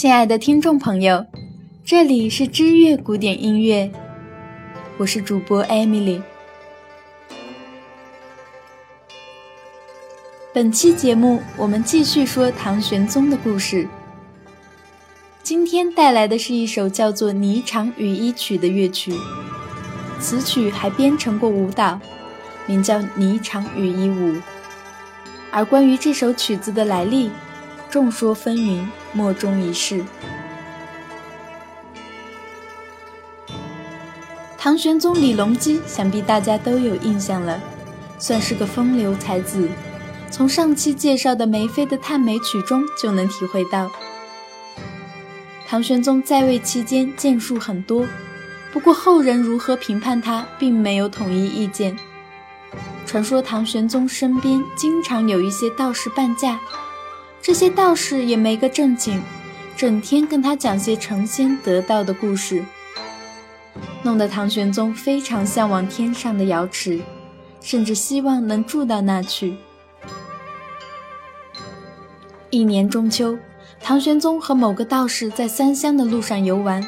亲爱的听众朋友，这里是知乐古典音乐，我是主播 Emily。本期节目我们继续说唐玄宗的故事。今天带来的是一首叫做《霓裳羽衣曲》的乐曲，此曲还编成过舞蹈，名叫《霓裳羽衣舞》。而关于这首曲子的来历，众说纷纭，莫衷一是。唐玄宗李隆基，想必大家都有印象了，算是个风流才子。从上期介绍的梅妃的探梅曲中就能体会到。唐玄宗在位期间建树很多，不过后人如何评判他，并没有统一意见。传说唐玄宗身边经常有一些道士伴驾。这些道士也没个正经，整天跟他讲些成仙得道的故事，弄得唐玄宗非常向往天上的瑶池，甚至希望能住到那去。一年中秋，唐玄宗和某个道士在三乡的路上游玩，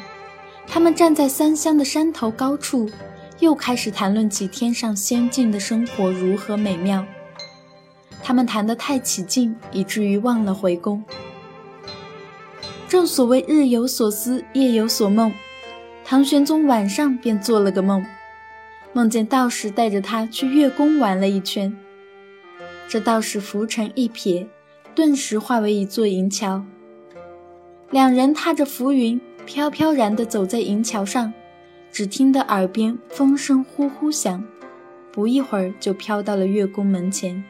他们站在三乡的山头高处，又开始谈论起天上仙境的生活如何美妙。他们谈得太起劲，以至于忘了回宫。正所谓日有所思，夜有所梦，唐玄宗晚上便做了个梦，梦见道士带着他去月宫玩了一圈。这道士浮尘一瞥，顿时化为一座银桥。两人踏着浮云，飘飘然地走在银桥上，只听得耳边风声呼呼响，不一会儿就飘到了月宫门前。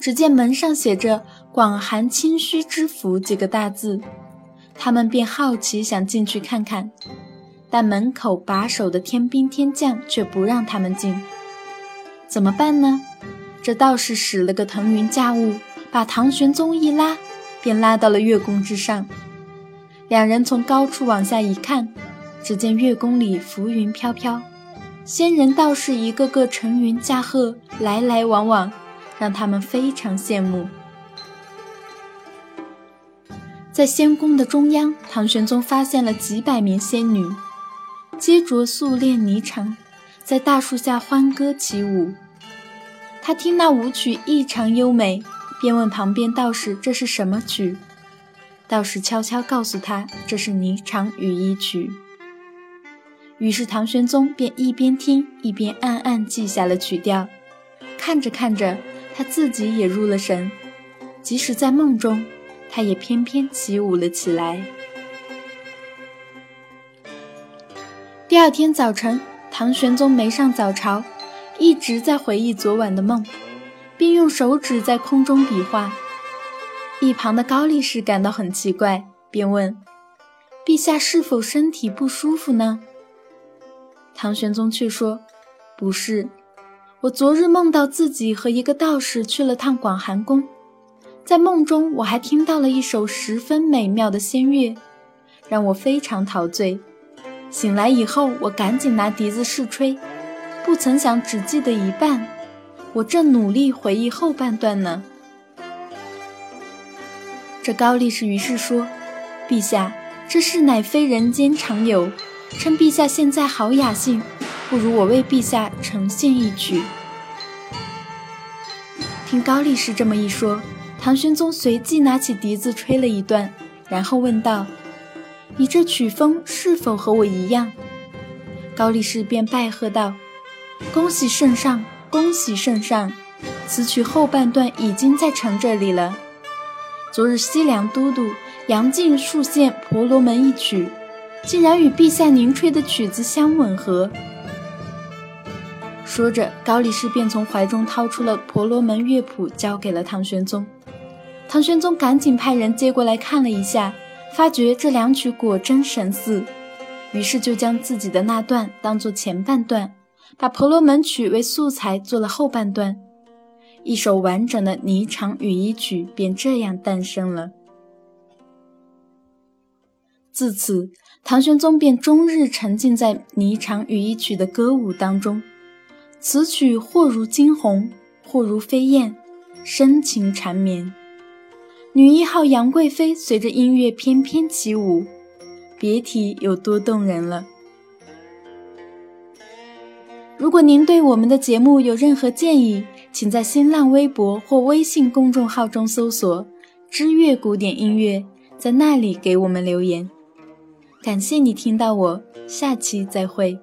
只见门上写着“广寒清虚之府”几个大字，他们便好奇想进去看看，但门口把守的天兵天将却不让他们进。怎么办呢？这道士使了个腾云驾雾，把唐玄宗一拉，便拉到了月宫之上。两人从高处往下一看，只见月宫里浮云飘飘，仙人道士一个个乘云驾鹤，来来往往。让他们非常羡慕。在仙宫的中央，唐玄宗发现了几百名仙女，皆着素练霓裳，在大树下欢歌起舞。他听那舞曲异常优美，便问旁边道士：“这是什么曲？”道士悄悄告诉他：“这是霓裳羽衣曲。”于是唐玄宗便一边听一边暗暗记下了曲调，看着看着。他自己也入了神，即使在梦中，他也翩翩起舞了起来。第二天早晨，唐玄宗没上早朝，一直在回忆昨晚的梦，并用手指在空中比划。一旁的高力士感到很奇怪，便问：“陛下是否身体不舒服呢？”唐玄宗却说：“不是。”我昨日梦到自己和一个道士去了趟广寒宫，在梦中我还听到了一首十分美妙的仙乐，让我非常陶醉。醒来以后，我赶紧拿笛子试吹，不曾想只记得一半。我正努力回忆后半段呢。这高力士于是说：“陛下，这事乃非人间常有，趁陛下现在好雅兴。”不如我为陛下呈现一曲。听高力士这么一说，唐玄宗随即拿起笛子吹了一段，然后问道：“你这曲风是否和我一样？”高力士便拜贺道：“恭喜圣上，恭喜圣上！此曲后半段已经在城这里了。昨日西凉都督杨进数献婆罗门一曲，竟然与陛下您吹的曲子相吻合。”说着，高力士便从怀中掏出了婆罗门乐谱，交给了唐玄宗。唐玄宗赶紧派人接过来看了一下，发觉这两曲果真神似，于是就将自己的那段当做前半段，把婆罗门曲为素材做了后半段，一首完整的霓裳羽衣曲便这样诞生了。自此，唐玄宗便终日沉浸在霓裳羽衣曲的歌舞当中。此曲或如惊鸿，或如飞燕，深情缠绵。女一号杨贵妃随着音乐翩翩起舞，别提有多动人了。如果您对我们的节目有任何建议，请在新浪微博或微信公众号中搜索“知乐古典音乐”，在那里给我们留言。感谢你听到我，下期再会。